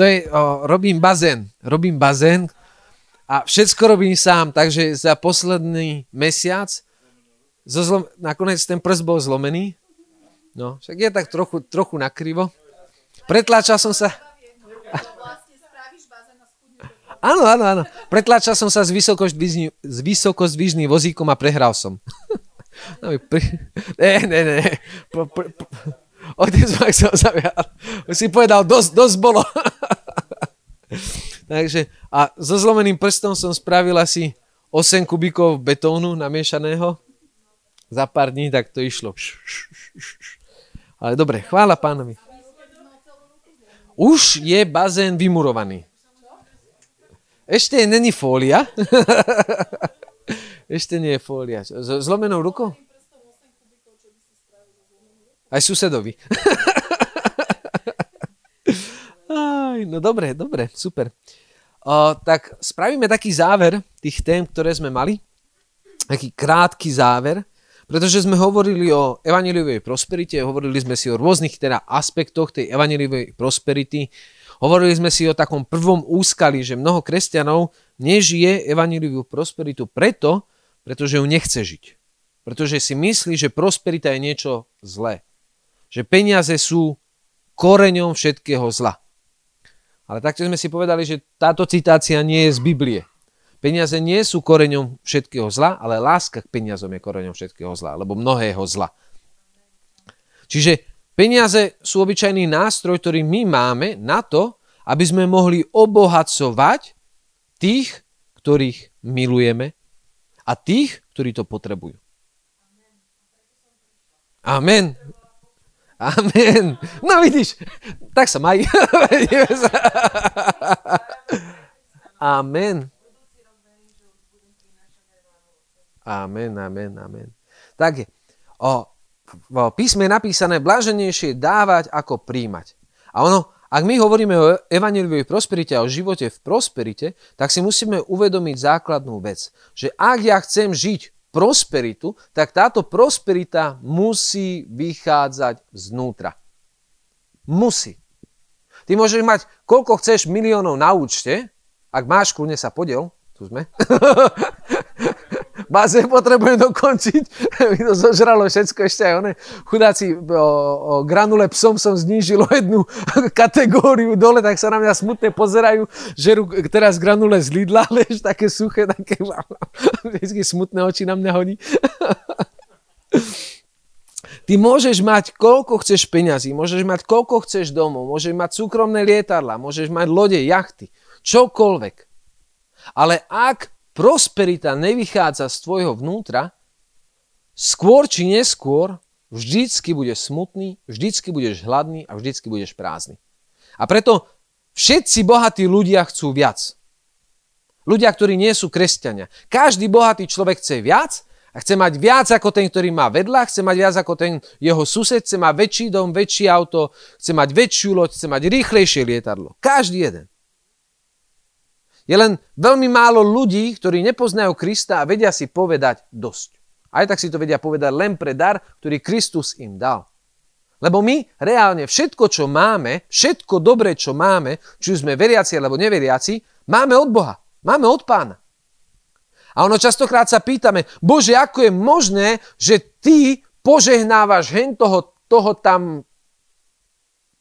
To je, o, robím bazén. Robím bazén a všetko robím sám, takže za posledný mesiac zo zlom, nakoniec ten prst bol zlomený. No, však je tak trochu, trochu nakrivo. Pretláčal som sa... Áno, áno, áno. Pretláčal som sa s, vysokozdvižný, s vysokozdvižným vozíkom a prehral som. No, pri... Ne, ne, ne. Po, po, po... Otec ma chcel zaviať. Si povedal, dosť, dosť bolo. Takže, a so zlomeným prstom som spravil asi 8 kubíkov betónu namiešaného za pár dní, tak to išlo. Ale dobre, chvála pánovi. Už je bazén vymurovaný. Ešte není fólia. Ešte nie je fólia. S zlomenou rukou? Aj susedovi. Aj, no dobre, dobre, super. O, tak spravíme taký záver tých tém, ktoré sme mali. Taký krátky záver pretože sme hovorili o evaneliovej prosperite, hovorili sme si o rôznych teda aspektoch tej evaneliovej prosperity, hovorili sme si o takom prvom úskali, že mnoho kresťanov nežije evaneliovú prosperitu preto, pretože ju nechce žiť. Pretože si myslí, že prosperita je niečo zlé. Že peniaze sú koreňom všetkého zla. Ale takto sme si povedali, že táto citácia nie je z Biblie. Peniaze nie sú koreňom všetkého zla, ale láska k peniazom je koreňom všetkého zla, alebo mnohého zla. Čiže peniaze sú obyčajný nástroj, ktorý my máme na to, aby sme mohli obohacovať tých, ktorých milujeme a tých, ktorí to potrebujú. Amen. Amen. No vidíš, tak sa maj. Amen. Amen, amen, amen. Tak je. O, v písme je napísané, blaženejšie dávať ako príjmať. A ono, ak my hovoríme o evaneliovej prosperite a o živote v prosperite, tak si musíme uvedomiť základnú vec, že ak ja chcem žiť prosperitu, tak táto prosperita musí vychádzať znútra. Musí. Ty môžeš mať koľko chceš miliónov na účte, ak máš, kľudne sa podiel, tu sme. bazén potrebujem dokončiť. Mi to zožralo všetko ešte aj one. Chudáci o, o granule psom som znížil jednu kategóriu dole, tak sa na mňa smutne pozerajú, že teraz granule z Lidla, ale také suché, také vždy smutné oči na mňa hodí. Ty môžeš mať koľko chceš peňazí, môžeš mať koľko chceš domov, môžeš mať súkromné lietadla, môžeš mať lode, jachty, čokoľvek. Ale ak prosperita nevychádza z tvojho vnútra, skôr či neskôr vždycky budeš smutný, vždycky budeš hladný a vždycky budeš prázdny. A preto všetci bohatí ľudia chcú viac. Ľudia, ktorí nie sú kresťania. Každý bohatý človek chce viac a chce mať viac ako ten, ktorý má vedľa, chce mať viac ako ten jeho sused, chce mať väčší dom, väčší auto, chce mať väčšiu loď, chce mať rýchlejšie lietadlo. Každý jeden. Je len veľmi málo ľudí, ktorí nepoznajú Krista a vedia si povedať dosť. Aj tak si to vedia povedať len pre dar, ktorý Kristus im dal. Lebo my reálne všetko, čo máme, všetko dobré, čo máme, či už sme veriaci alebo neveriaci, máme od Boha. Máme od pána. A ono častokrát sa pýtame, Bože, ako je možné, že ty požehnávaš hen toho, toho tam,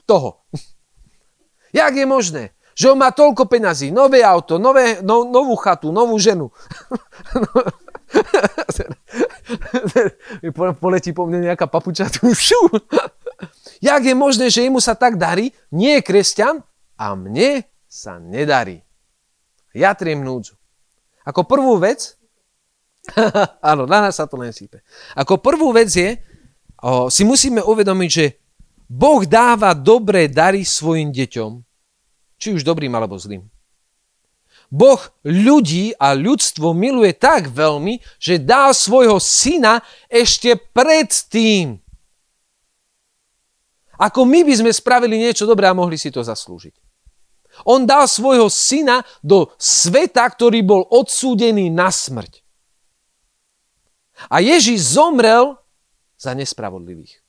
toho. Jak je možné? Že on má toľko peňazí, nové auto, nové, no, novú chatu, novú ženu. Poletí po mne nejaká papuča. Jak je možné, že jemu sa tak darí? Nie je kresťan a mne sa nedarí. Ja triem núdzu. Ako prvú vec, áno, na nás sa to len sípe. Ako prvú vec je, o, si musíme uvedomiť, že Boh dáva dobré dary svojim deťom, či už dobrým alebo zlým. Boh ľudí a ľudstvo miluje tak veľmi, že dal svojho syna ešte predtým. Ako my by sme spravili niečo dobré a mohli si to zaslúžiť. On dal svojho syna do sveta, ktorý bol odsúdený na smrť. A Ježíš zomrel za nespravodlivých.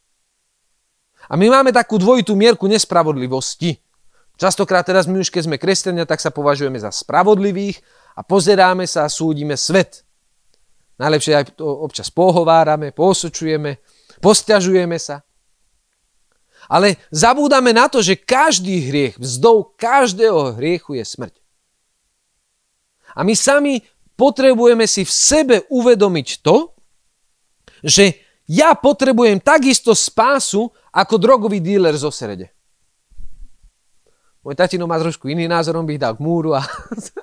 A my máme takú dvojitú mierku nespravodlivosti. Častokrát teraz my už keď sme kresťania, tak sa považujeme za spravodlivých a pozeráme sa a súdime svet. Najlepšie aj to občas pohovárame, posočujeme, posťažujeme sa. Ale zabúdame na to, že každý hriech, vzdou každého hriechu je smrť. A my sami potrebujeme si v sebe uvedomiť to, že ja potrebujem takisto spásu ako drogový díler zo srede. Môj tatino má trošku iný názor, on by ich dal k múru a...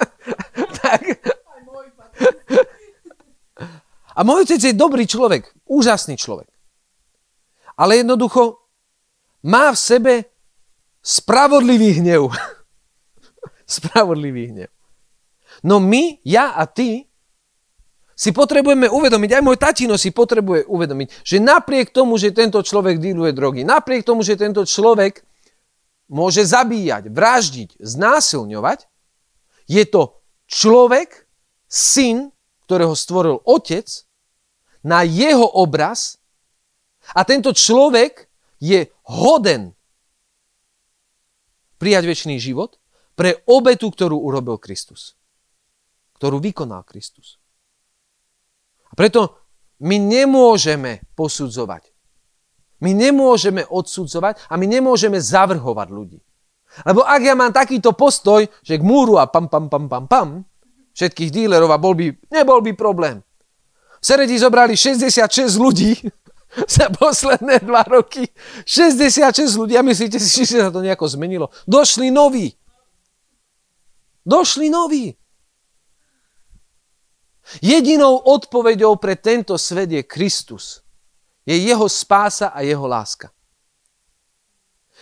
tak. A môj otec je dobrý človek, úžasný človek. Ale jednoducho má v sebe spravodlivý hnev. spravodlivý hnev. No my, ja a ty si potrebujeme uvedomiť, aj môj tatino si potrebuje uvedomiť, že napriek tomu, že tento človek díluje drogy, napriek tomu, že tento človek môže zabíjať, vraždiť, znásilňovať, je to človek, syn, ktorého stvoril otec, na jeho obraz a tento človek je hoden prijať väčší život pre obetu, ktorú urobil Kristus. Ktorú vykonal Kristus. A preto my nemôžeme posudzovať. My nemôžeme odsudzovať a my nemôžeme zavrhovať ľudí. Lebo ak ja mám takýto postoj, že k múru a pam, pam, pam, pam, pam, všetkých dílerov a bol by, nebol by problém. V Seredi zobrali 66 ľudí za posledné dva roky. 66 ľudí. A myslíte si, že sa to nejako zmenilo? Došli noví. Došli noví. Jedinou odpoveďou pre tento svet je Kristus. Je jeho spása a jeho láska.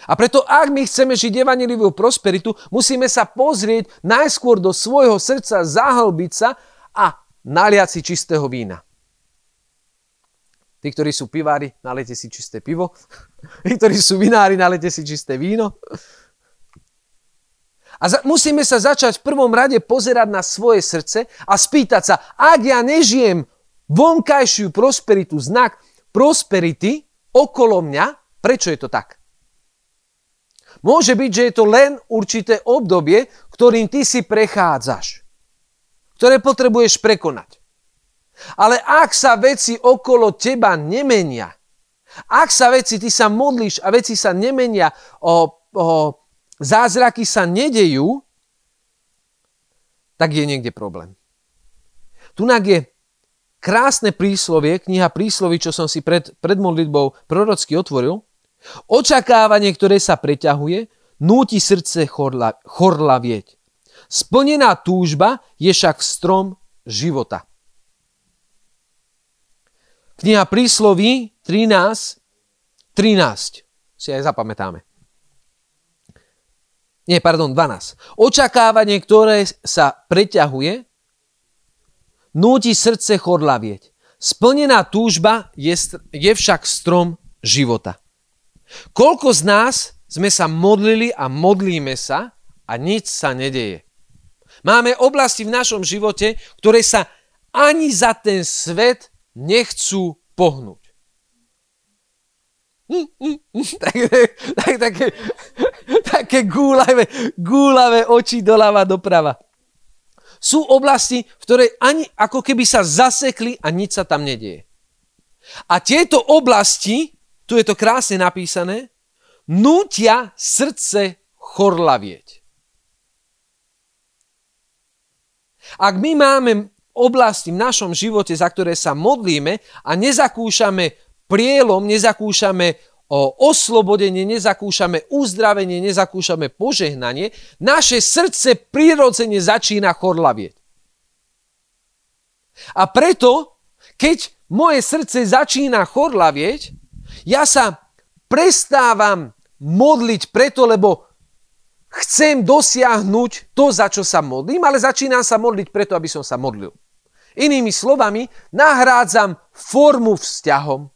A preto, ak my chceme žiť evanilivú prosperitu, musíme sa pozrieť najskôr do svojho srdca, zahlbiť sa a naliať si čistého vína. Tí, ktorí sú pivári, nalejte si čisté pivo. Tí, ktorí sú vinári, nalejte si čisté víno. A za, musíme sa začať v prvom rade pozerať na svoje srdce a spýtať sa, ak ja nežijem vonkajšiu prosperitu, znak prosperity okolo mňa, prečo je to tak? Môže byť, že je to len určité obdobie, ktorým ty si prechádzaš, ktoré potrebuješ prekonať. Ale ak sa veci okolo teba nemenia, ak sa veci, ty sa modlíš a veci sa nemenia, o, o, zázraky sa nedejú, tak je niekde problém. Tunak je krásne príslovie, kniha prísloví, čo som si pred, pred modlitbou prorocky otvoril. Očakávanie, ktoré sa preťahuje, núti srdce chorla, chorlavieť. Splnená túžba je však strom života. Kniha prísloví 13, 13 si aj zapamätáme. Nie, pardon, 12. Očakávanie, ktoré sa preťahuje, núti srdce chorlavieť. Splnená túžba je, je však strom života. Koľko z nás sme sa modlili a modlíme sa a nič sa nedeje. Máme oblasti v našom živote, ktoré sa ani za ten svet nechcú pohnúť. tak, tak, také, také gúlavé, gúlavé oči doľava doprava. Sú oblasti, v ktorej ani ako keby sa zasekli a nič sa tam nedieje. A tieto oblasti, tu je to krásne napísané, nútia srdce chorlavieť. Ak my máme oblasti v našom živote, za ktoré sa modlíme a nezakúšame prielom, nezakúšame oslobodenie, nezakúšame uzdravenie, nezakúšame požehnanie, naše srdce prirodzene začína chorlavieť. A preto, keď moje srdce začína chorlavieť, ja sa prestávam modliť preto, lebo chcem dosiahnuť to, za čo sa modlím, ale začínam sa modliť preto, aby som sa modlil. Inými slovami, nahrádzam formu vzťahom.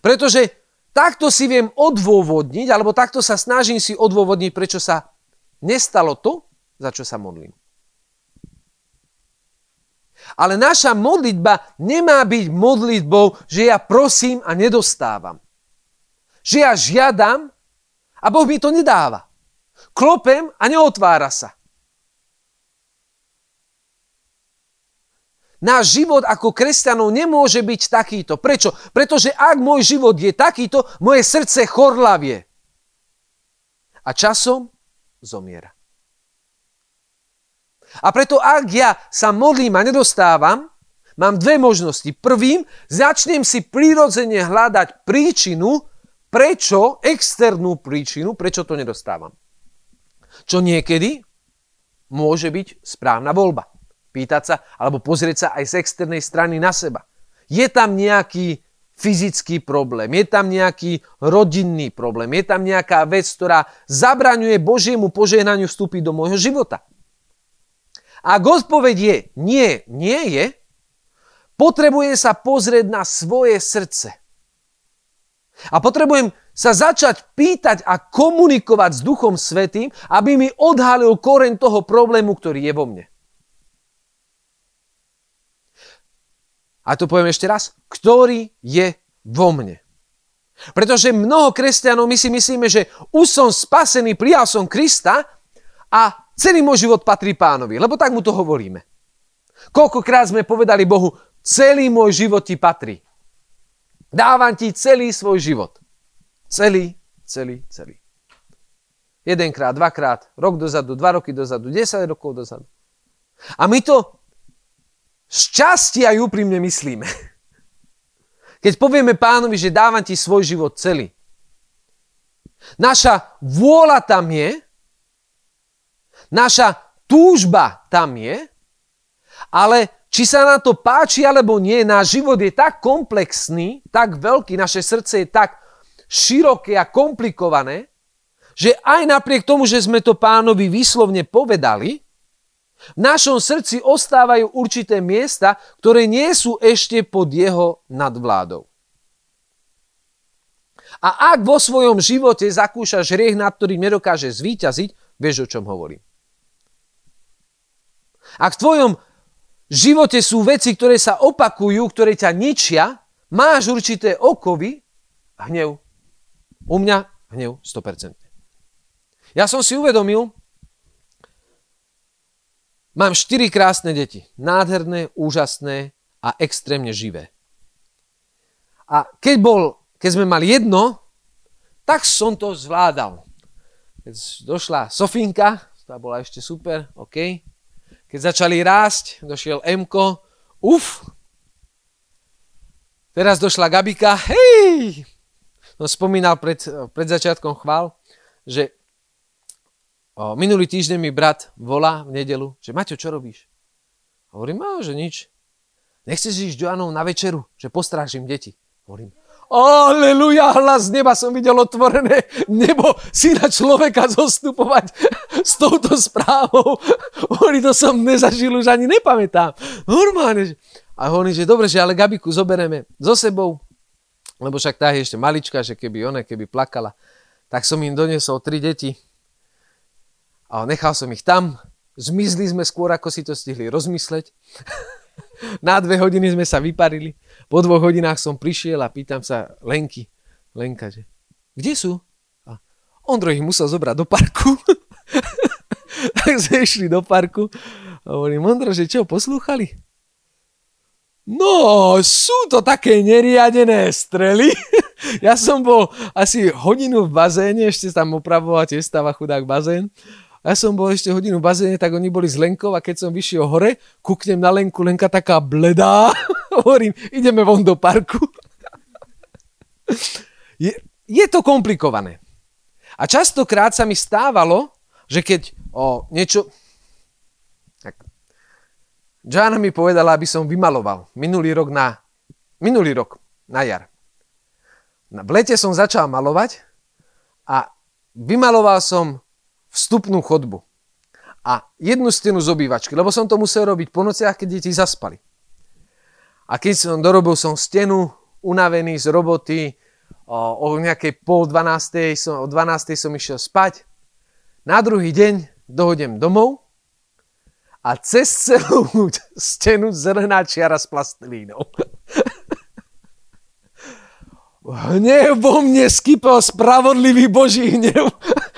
Pretože takto si viem odôvodniť, alebo takto sa snažím si odôvodniť, prečo sa nestalo to, za čo sa modlím. Ale naša modlitba nemá byť modlitbou, že ja prosím a nedostávam. Že ja žiadam a Boh mi to nedáva. Klopem a neotvára sa. Náš život ako kresťanov nemôže byť takýto. Prečo? Pretože ak môj život je takýto, moje srdce chorlavie. A časom zomiera. A preto ak ja sa modlím a nedostávam, mám dve možnosti. Prvým, začnem si prirodzene hľadať príčinu, prečo, externú príčinu, prečo to nedostávam. Čo niekedy môže byť správna voľba pýtať sa alebo pozrieť sa aj z externej strany na seba. Je tam nejaký fyzický problém, je tam nejaký rodinný problém, je tam nejaká vec, ktorá zabraňuje Božiemu požehnaniu vstúpiť do môjho života. A odpoveď je nie, nie je, potrebujem sa pozrieť na svoje srdce. A potrebujem sa začať pýtať a komunikovať s Duchom Svetým, aby mi odhalil koreň toho problému, ktorý je vo mne. A to poviem ešte raz, ktorý je vo mne. Pretože mnoho kresťanov my si myslíme, že už som spasený, prijal som Krista a celý môj život patrí pánovi, lebo tak mu to hovoríme. Koľkokrát sme povedali Bohu, celý môj život ti patrí. Dávam ti celý svoj život. Celý, celý, celý. Jedenkrát, dvakrát, rok dozadu, dva roky dozadu, 10 rokov dozadu. A my to šťastia aj úprimne myslíme. Keď povieme pánovi, že dávam ti svoj život celý. Naša vôľa tam je, naša túžba tam je, ale či sa nám to páči alebo nie, náš život je tak komplexný, tak veľký, naše srdce je tak široké a komplikované, že aj napriek tomu, že sme to pánovi výslovne povedali, v našom srdci ostávajú určité miesta, ktoré nie sú ešte pod jeho nadvládou. A ak vo svojom živote zakúšaš hriech, nad ktorým nedokáže zvíťaziť, vieš, o čom hovorím. Ak v tvojom živote sú veci, ktoré sa opakujú, ktoré ťa ničia, máš určité okovy hnev. U mňa hnev 100%. Ja som si uvedomil, Mám štyri krásne deti. Nádherné, úžasné a extrémne živé. A keď, bol, keď sme mali jedno, tak som to zvládal. Keď došla Sofinka, tá bola ešte super, OK. Keď začali rásť, došiel Mko, uf. Teraz došla Gabika, hej. Som spomínal pred, pred začiatkom chvál, že minulý týždeň mi brat volá v nedelu, že Maťo, čo robíš? Hovorím, a že nič. Nechceš ísť Joanou na večeru, že postrážim deti. Hovorím, Aleluja, hlas z neba som videl otvorené nebo si na človeka zostupovať s touto správou. Hovorí, to som nezažil, už ani nepamätám. Normálne. A hovorí, že dobre, že ale Gabiku zobereme so sebou, lebo však tá je ešte malička, že keby ona, keby plakala, tak som im donesol tri deti, a nechal som ich tam. Zmizli sme skôr, ako si to stihli rozmysleť. Na dve hodiny sme sa vyparili. Po dvoch hodinách som prišiel a pýtam sa Lenky. Lenka, že kde sú? A Ondro ich musel zobrať do parku. tak sme išli do parku. A hovorím, Ondro, že čo, poslúchali? No, sú to také neriadené strely. ja som bol asi hodinu v bazéne, ešte tam opravoval, tiež stáva chudák bazén. A ja som bol ešte hodinu v bazéne, tak oni boli s Lenkou a keď som vyšiel hore, kúknem na Lenku, Lenka taká bledá. Hovorím, ideme von do parku. je, je to komplikované. A častokrát sa mi stávalo, že keď o niečo... Tak. Joanna mi povedala, aby som vymaloval minulý rok na... Minulý rok, na jar. v lete som začal malovať a vymaloval som vstupnú chodbu a jednu stenu z obývačky, lebo som to musel robiť po nociach, keď deti zaspali. A keď som dorobil som stenu, unavený z roboty, o, nejakej pol 12. Som, o 12. som išiel spať. Na druhý deň dohodem domov a cez celú stenu zelená čiara s plastelínou. Hnev vo mne skypel spravodlivý Boží hnev.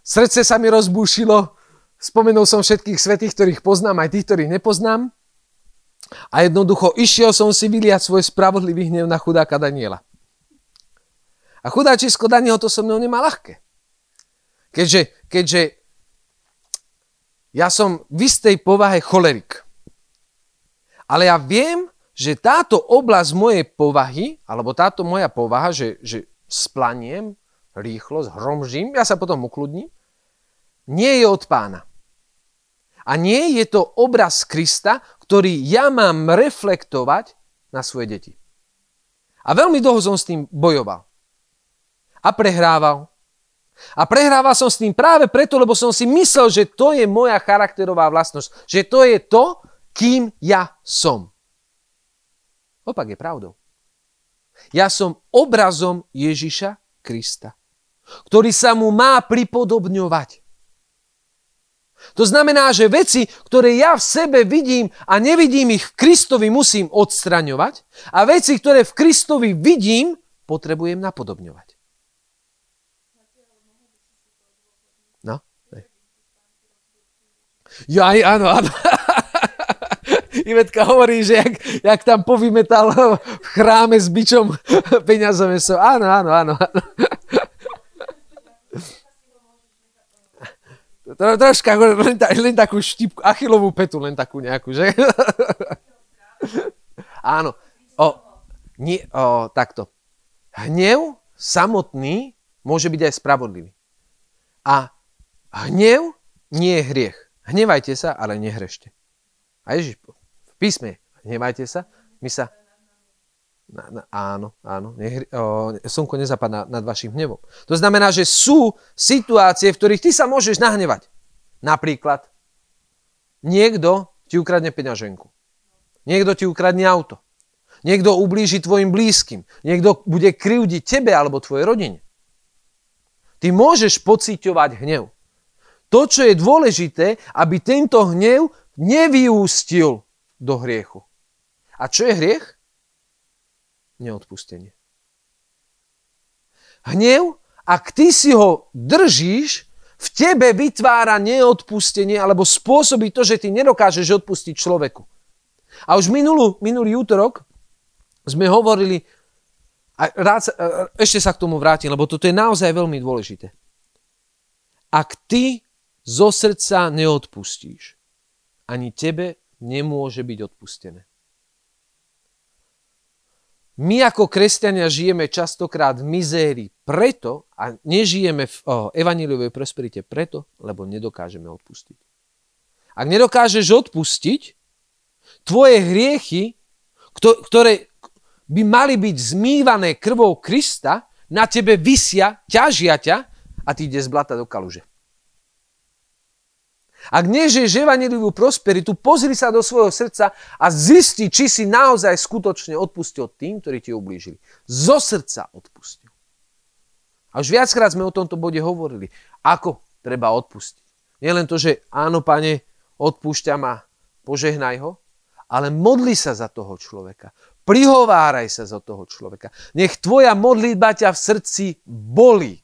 Srdce sa mi rozbúšilo, spomenul som všetkých svetých, ktorých poznám, aj tých, ktorých nepoznám. A jednoducho išiel som si vyliať svoj spravodlivý hnev na chudáka Daniela. A chudáčisko Daniel to so mnou nemá ľahké. Keďže, keďže ja som v istej povahe cholerik. Ale ja viem, že táto oblasť mojej povahy, alebo táto moja povaha, že, že splaniem rýchlo, zhromžím, ja sa potom ukludním, nie je od pána. A nie je to obraz Krista, ktorý ja mám reflektovať na svoje deti. A veľmi dlho som s tým bojoval. A prehrával. A prehrával som s tým práve preto, lebo som si myslel, že to je moja charakterová vlastnosť. Že to je to, kým ja som. Opak je pravdou. Ja som obrazom Ježiša Krista, ktorý sa mu má pripodobňovať. To znamená, že veci, ktoré ja v sebe vidím a nevidím ich v Kristovi, musím odstraňovať a veci, ktoré v Kristovi vidím, potrebujem napodobňovať. No? Ja, áno, áno. Ivetka hovorí, že jak, jak tam povymetal v chráme s bičom peňazové so. Áno, áno, áno. áno. Troška, len, len takú štipku, achilovú petu, len takú nejakú, že? Áno. O, nie, o, takto. Hnev samotný môže byť aj spravodlivý. A hnev nie je hriech. Hnevajte sa, ale nehrešte. A Ježiš písme, hnevajte sa, my sa... Na, na, áno, áno, nehri, o, slnko nezapadá nad vašim hnevom. To znamená, že sú situácie, v ktorých ty sa môžeš nahnevať. Napríklad, niekto ti ukradne peňaženku. Niekto ti ukradne auto. Niekto ublíži tvojim blízkym. Niekto bude krivdiť tebe alebo tvojej rodine. Ty môžeš pociťovať hnev. To, čo je dôležité, aby tento hnev nevyústil do hriechu. A čo je hriech? Neodpustenie. Hnev, ak ty si ho držíš, v tebe vytvára neodpustenie alebo spôsobí to, že ty nedokážeš odpustiť človeku. A už minulú, minulý útorok sme hovorili, a rád sa, ešte sa k tomu vrátim, lebo toto je naozaj veľmi dôležité. Ak ty zo srdca neodpustíš, ani tebe nemôže byť odpustené. My ako kresťania žijeme častokrát v mizérii preto a nežijeme v evaníliovej prosperite preto, lebo nedokážeme odpustiť. Ak nedokážeš odpustiť, tvoje hriechy, ktoré by mali byť zmývané krvou Krista, na tebe vysia, ťažia ťa a ty ide z blata do kaluže. Ak nežiješ evanilivú prosperitu, pozri sa do svojho srdca a zisti, či si naozaj skutočne odpustil tým, ktorí ti ublížili. Zo srdca odpustil. A už viackrát sme o tomto bode hovorili. Ako treba odpustiť. Nie len to, že áno, pane, odpúšťa ma, požehnaj ho, ale modli sa za toho človeka. Prihováraj sa za toho človeka. Nech tvoja modlitba ťa v srdci boli.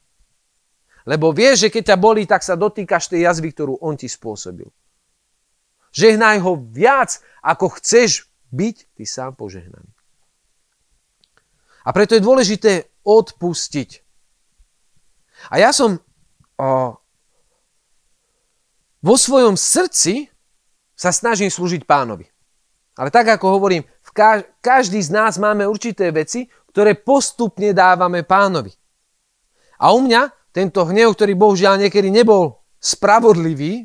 Lebo vieš, že keď ťa bolí, tak sa dotýkaš tej jazvy, ktorú on ti spôsobil. Žehnaj ho viac, ako chceš byť ty sám požehnaný. A preto je dôležité odpustiť. A ja som o, vo svojom srdci sa snažím slúžiť pánovi. Ale tak ako hovorím, v každý z nás máme určité veci, ktoré postupne dávame pánovi. A u mňa tento hnev, ktorý bohužiaľ niekedy nebol spravodlivý,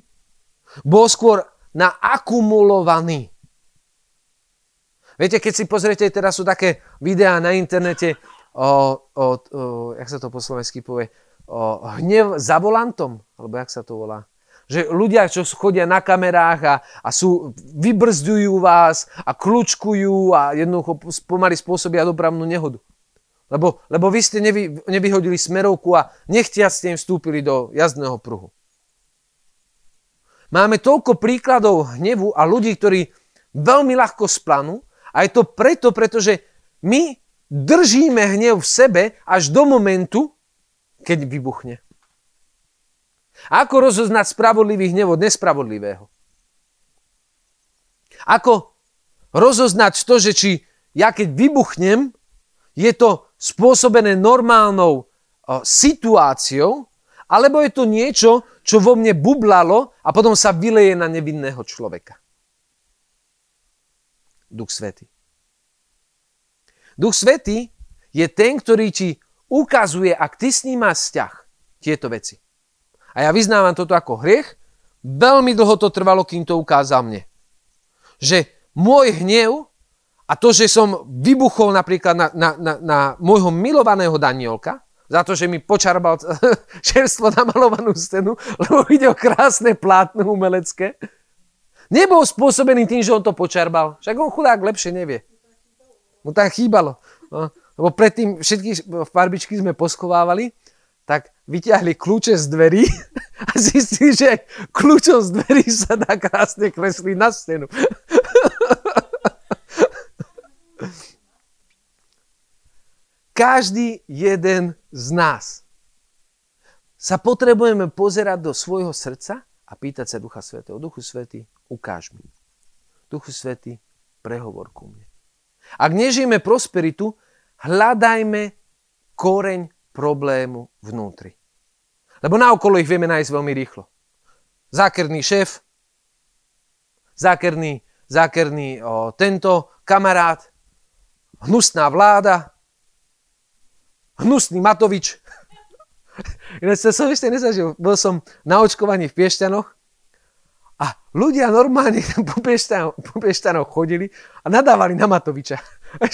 bol skôr na akumulovaný. Viete, keď si pozriete, teraz sú také videá na internete o, o, o jak sa to po slovensky povie, o hnev za volantom, alebo jak sa to volá. Že ľudia, čo chodia na kamerách a, a sú, vybrzdujú vás a kľúčkujú a jednoducho pomaly spôsobia dopravnú nehodu. Lebo, lebo vy ste nevy, nevyhodili smerovku a nechtia ste im vstúpili do jazdného pruhu. Máme toľko príkladov hnevu a ľudí, ktorí veľmi ľahko splanú a je to preto, pretože my držíme hnev v sebe až do momentu, keď vybuchne. Ako rozoznať spravodlivý hnev od nespravodlivého? Ako rozoznať to, že či ja keď vybuchnem, je to spôsobené normálnou situáciou, alebo je to niečo, čo vo mne bublalo a potom sa vyleje na nevinného človeka. Duch Svetý. Duch Svetý je ten, ktorý ti ukazuje, ak ty s ním máš vzťah, tieto veci. A ja vyznávam toto ako hriech, veľmi dlho to trvalo, kým to ukázal mne. Že môj hnev a to, že som vybuchol napríklad na, na, na, na môjho milovaného Danielka, za to, že mi počarbal čerstvo namalovanú stenu, lebo ide o krásne plátno umelecké, nebol spôsobený tým, že on to počarbal. Však on chudák lepšie nevie. Mu tak chýbalo. No, lebo predtým všetky farbičky sme poschovávali, tak vyťahli kľúče z dverí a zistili, že kľúčom z dverí sa dá krásne kresliť na stenu. Každý jeden z nás sa potrebujeme pozerať do svojho srdca a pýtať sa Ducha Svetého. Duchu Svetý, ukáž mi. Duchu Svetý, prehovor ku mne. Ak nežijeme prosperitu, hľadajme koreň problému vnútri. Lebo naokolo ich vieme nájsť veľmi rýchlo. Zákerný šéf, zákerný, zákerný o, tento kamarát, hnusná vláda, hnusný Matovič. Ináč to som ešte nezažil. Bol som na očkovaní v Piešťanoch a ľudia normálne po Piešťanoch, po Piešťanoch chodili a nadávali na Matoviča. A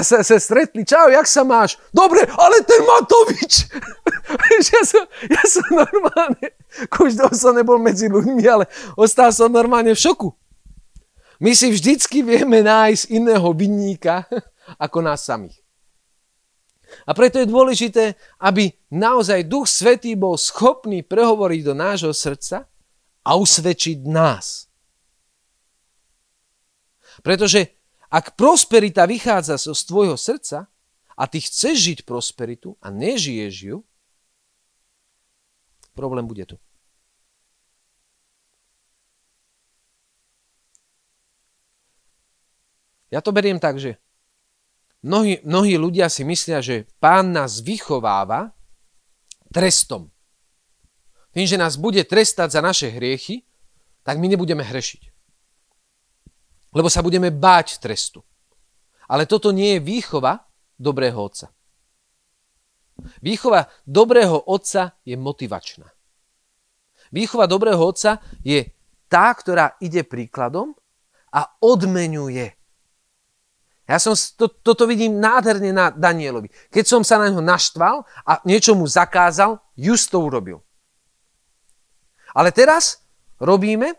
sa, sa stretli, čau, jak sa máš? Dobre, ale ten Matovič! ja, som, ja som normálne, už som nebol medzi ľuďmi, ale ostal som normálne v šoku. My si vždycky vieme nájsť iného vinníka ako nás samých. A preto je dôležité, aby naozaj Duch Svetý bol schopný prehovoriť do nášho srdca a usvedčiť nás. Pretože ak prosperita vychádza zo tvojho srdca a ty chceš žiť prosperitu a nežiješ ju, problém bude tu. Ja to beriem tak, že Mnohí, mnohí ľudia si myslia, že pán nás vychováva trestom. Tým, že nás bude trestať za naše hriechy, tak my nebudeme hrešiť. Lebo sa budeme báť trestu. Ale toto nie je výchova dobrého otca. Výchova dobrého otca je motivačná. Výchova dobrého otca je tá, ktorá ide príkladom a odmenuje ja som to, toto vidím nádherne na Danielovi. Keď som sa na ňo naštval a niečo mu zakázal, just to urobil. Ale teraz robíme,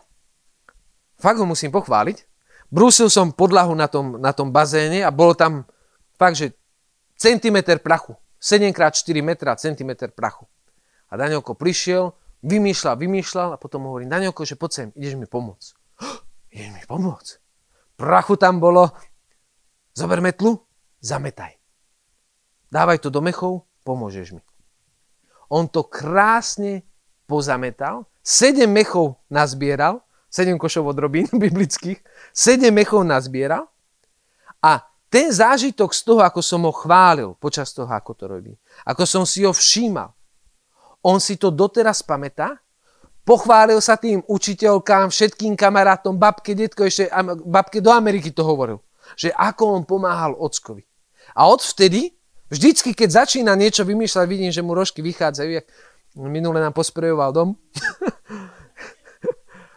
fakt ho musím pochváliť, brúsil som podlahu na tom, na tom bazéne a bolo tam fakt, že centimeter prachu. 7x4 metra centimeter prachu. A Danielko prišiel, vymýšľal, vymýšľal a potom hovorí, Danielko, že poď sem, ideš mi pomôcť. ideš mi pomôcť. Prachu tam bolo, Zober metlu, zametaj. Dávaj to do mechov, pomôžeš mi. On to krásne pozametal, sedem mechov nazbieral, sedem košov od robín biblických, sedem mechov nazbieral a ten zážitok z toho, ako som ho chválil počas toho, ako to robí, ako som si ho všímal, on si to doteraz pamätá, pochválil sa tým učiteľkám, všetkým kamarátom, babke, detko, ešte babke do Ameriky to hovoril že ako on pomáhal ockovi. A odvtedy, vždycky, keď začína niečo vymýšľať, vidím, že mu rožky vychádzajú, jak minule nám posprejoval dom.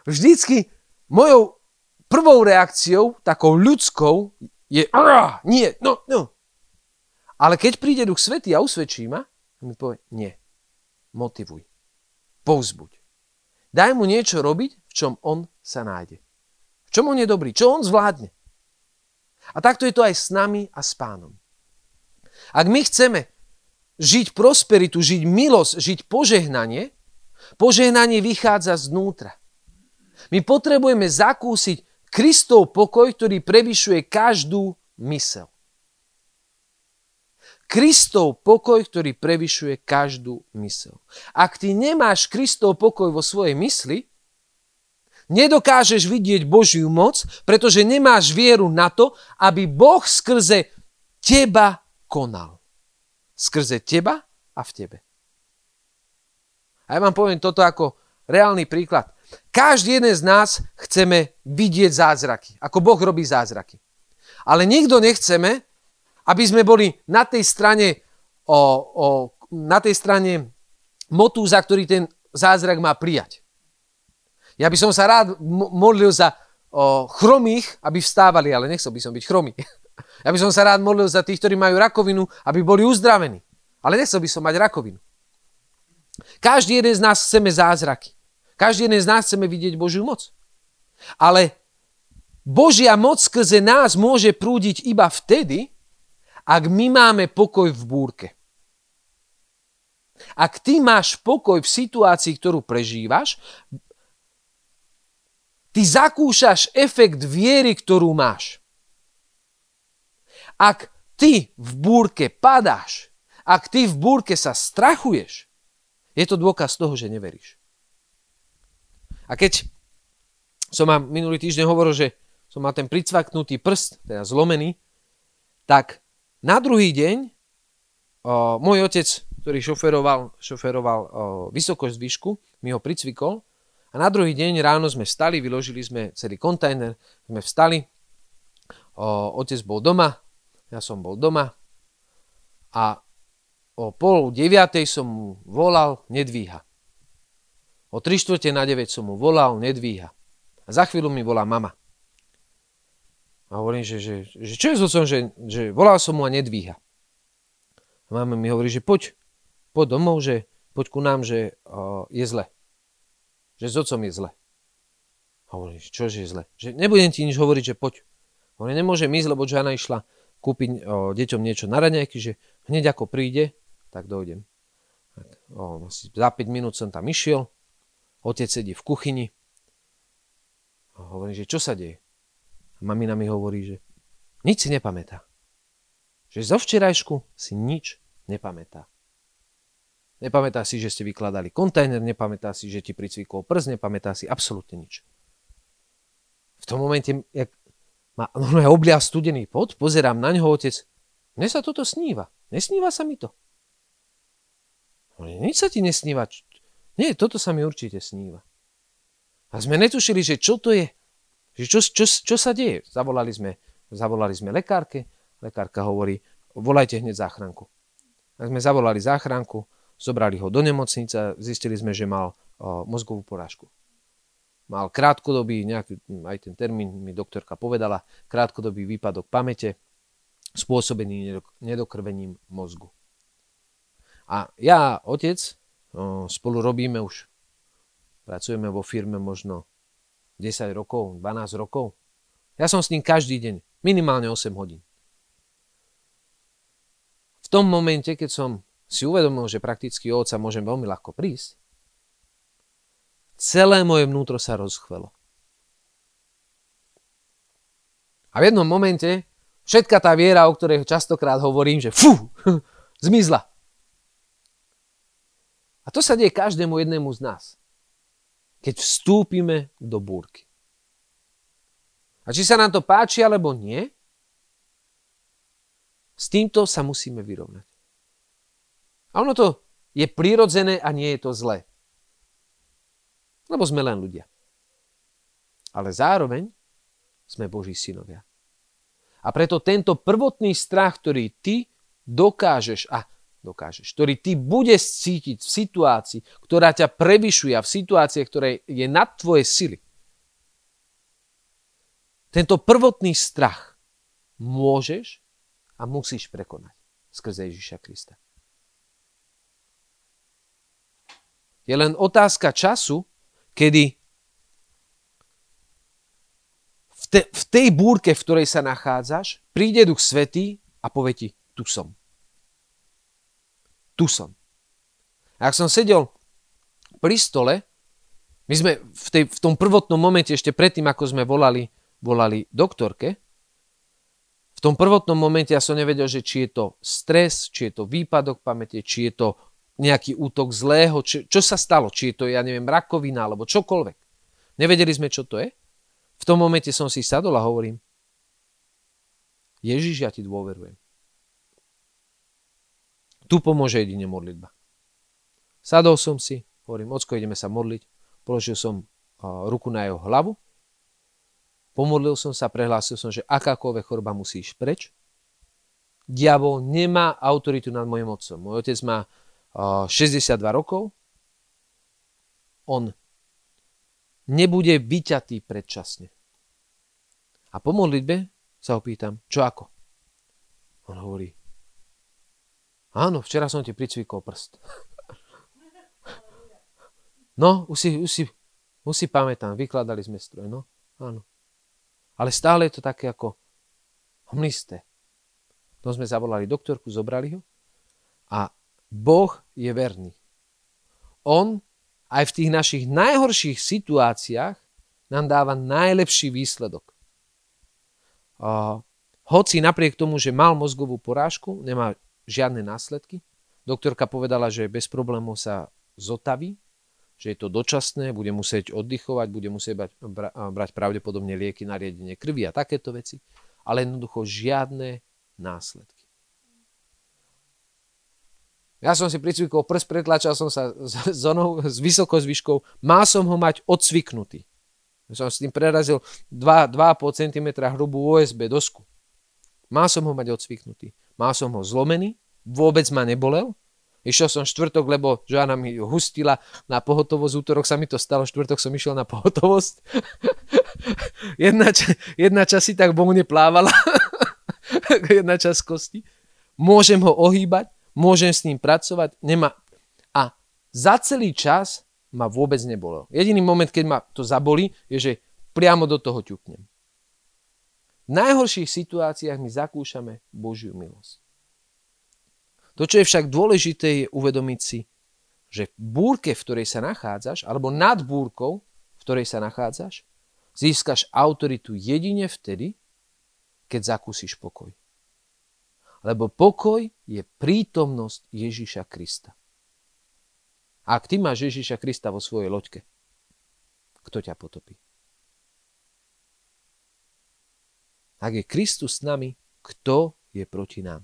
vždycky mojou prvou reakciou, takou ľudskou, je nie, no, no. Ale keď príde Duch Svetý a usvedčí ma, mi povie, nie, motivuj, povzbuď. Daj mu niečo robiť, v čom on sa nájde. V čom on je dobrý, čo on zvládne. A takto je to aj s nami a s pánom. Ak my chceme žiť prosperitu, žiť milosť, žiť požehnanie, požehnanie vychádza znútra. My potrebujeme zakúsiť Kristov pokoj, ktorý prevyšuje každú mysel. Kristov pokoj, ktorý prevyšuje každú mysel. Ak ty nemáš Kristov pokoj vo svojej mysli, nedokážeš vidieť Božiu moc, pretože nemáš vieru na to, aby Boh skrze teba konal. Skrze teba a v tebe. A ja vám poviem toto ako reálny príklad. Každý jeden z nás chceme vidieť zázraky, ako Boh robí zázraky. Ale nikto nechceme, aby sme boli na tej strane, o, o, na tej strane motúza, ktorý ten zázrak má prijať. Ja by som sa rád modlil za o, chromých, aby vstávali, ale nechcel by som byť chromý. Ja by som sa rád modlil za tých, ktorí majú rakovinu, aby boli uzdravení. Ale nechcel by som mať rakovinu. Každý jeden z nás chceme zázraky. Každý jeden z nás chceme vidieť Božiu moc. Ale Božia moc skrze nás môže prúdiť iba vtedy, ak my máme pokoj v búrke. Ak ty máš pokoj v situácii, ktorú prežívaš, ty zakúšaš efekt viery, ktorú máš. Ak ty v búrke padáš, ak ty v búrke sa strachuješ, je to dôkaz toho, že neveríš. A keď som vám minulý týždeň hovoril, že som mal ten pricvaknutý prst, teda zlomený, tak na druhý deň o, môj otec, ktorý šoferoval, šoferoval o, vysokosť výšku, mi ho pricvikol a na druhý deň ráno sme vstali, vyložili sme celý kontajner, sme vstali, o, otec bol doma, ja som bol doma a o pol deviatej som mu volal, nedvíha. O tri štvrte na 9 som mu volal, nedvíha. A za chvíľu mi volá mama. A hovorím, že, že, že čo je s otcom, že, že volal som mu a nedvíha. A mama mi hovorí, že poď, poď domov, že poď ku nám, že o, je zle. Že s otcom je zle. A hovorím, čo je zle? Že nebudem ti nič hovoriť, že poď. Hovorím, nemôžem ísť, lebo Žana išla kúpiť o, deťom niečo na raňajky, že hneď ako príde, tak dojdem. Tak, o, asi za 5 minút som tam išiel, otec sedí v kuchyni a hovorím, že čo sa deje? A mamina mi hovorí, že nič si nepamätá. Že zo včerajšku si nič nepamätá. Nepamätá si, že ste vykladali kontajner, nepamätá si, že ti pricvikol prst, nepamätá si absolútne nič. V tom momente, jak ma no, oblia studený pot, pozerám na ňoho, otec, mne sa toto sníva. Nesníva sa mi to. Nič sa ti nesníva. Nie, toto sa mi určite sníva. A sme netušili, že čo to je. Že čo, čo, čo sa deje. Zavolali sme, zavolali sme lekárke. Lekárka hovorí, volajte hneď záchranku. A sme zavolali záchranku, zobrali ho do nemocnice zistili sme, že mal o, mozgovú porážku. Mal krátkodobý, nejaký, aj ten termín mi doktorka povedala, krátkodobý výpadok pamäte, spôsobený nedokrvením mozgu. A ja, otec, spolu robíme už, pracujeme vo firme možno 10 rokov, 12 rokov. Ja som s ním každý deň, minimálne 8 hodín. V tom momente, keď som si uvedomil, že prakticky o otca môžem veľmi ľahko prísť, celé moje vnútro sa rozchvelo. A v jednom momente všetka tá viera, o ktorej častokrát hovorím, že fú, zmizla. A to sa deje každému jednému z nás. Keď vstúpime do búrky. A či sa nám to páči alebo nie, s týmto sa musíme vyrovnať. A ono to je prirodzené a nie je to zlé. Lebo sme len ľudia. Ale zároveň sme Boží synovia. A preto tento prvotný strach, ktorý ty dokážeš a dokážeš, ktorý ty budeš cítiť v situácii, ktorá ťa prevyšuje a v situácii, ktorá je nad tvoje sily. Tento prvotný strach môžeš a musíš prekonať skrze Ježiša Krista. Je len otázka času, kedy v, te, v tej búrke, v ktorej sa nachádzaš, príde Duch Svetý a povie ti, tu som. Tu som. A ak som sedel pri stole, my sme v, tej, v tom prvotnom momente, ešte predtým, ako sme volali, volali doktorke, v tom prvotnom momente ja som nevedel, že či je to stres, či je to výpadok pamäte, či je to nejaký útok zlého, či, čo sa stalo, či je to, ja neviem, rakovina alebo čokoľvek. Nevedeli sme, čo to je. V tom momente som si sadol a hovorím, Ježiš, ja ti dôverujem. Tu pomôže jedine modlitba. Sadol som si, hovorím, ocko, ideme sa modliť. Položil som ruku na jeho hlavu Pomodlil som sa, prehlásil som, že akákoľvek choroba musí ísť preč. Diabol nemá autoritu nad mojim otcom. Môj otec má 62 rokov. On nebude vyťatý predčasne. A po modlitbe sa ho pýtam, čo ako? On hovorí, áno, včera som ti pricvikol prst. no, už si, už si, už si pamätám, vykladali sme stroj, no, áno. Ale stále je to také ako hmlisté. To sme zavolali doktorku, zobrali ho a Boh je verný. On aj v tých našich najhorších situáciách nám dáva najlepší výsledok. Hoci napriek tomu, že mal mozgovú porážku, nemá žiadne následky, doktorka povedala, že bez problémov sa zotaví, že je to dočasné, bude musieť oddychovať, bude musieť brať, brať pravdepodobne lieky na riedenie krvi a takéto veci, ale jednoducho žiadne následky. Ja som si pricvikol prst, pretlačal som sa s, onou, s vysokou zvyškou, mal som ho mať odsviknutý. Som s tým prerazil 2,5 cm hrubú USB dosku. Mal som ho mať odsviknutý. Mal som ho zlomený, vôbec ma nebolel, Išiel som štvrtok, lebo Joana mi hustila na pohotovosť, útorok sa mi to stalo, štvrtok som išiel na pohotovosť. jedna, ča- jedna časť si tak voľne plávala, jedna časť kosti. Môžem ho ohýbať, môžem s ním pracovať, nemá... A za celý čas ma vôbec nebolo. Jediný moment, keď ma to zabolí, je, že priamo do toho ťuknem. V najhorších situáciách my zakúšame Božiu milosť. To, čo je však dôležité, je uvedomiť si, že v búrke, v ktorej sa nachádzaš, alebo nad búrkou, v ktorej sa nachádzaš, získaš autoritu jedine vtedy, keď zakúsiš pokoj. Lebo pokoj je prítomnosť Ježiša Krista. Ak ty máš Ježiša Krista vo svojej loďke, kto ťa potopí? Ak je Kristus s nami, kto je proti nám?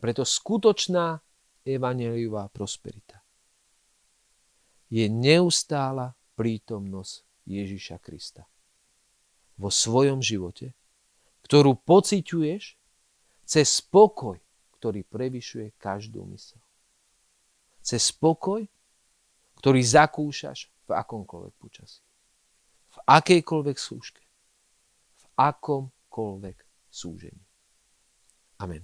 Preto skutočná evaneliová prosperita je neustála prítomnosť Ježiša Krista vo svojom živote, ktorú pociťuješ cez spokoj, ktorý prevyšuje každú mysel. Cez spokoj, ktorý zakúšaš v akomkoľvek počasí. V akejkoľvek súške. V akomkoľvek súžení. Amen.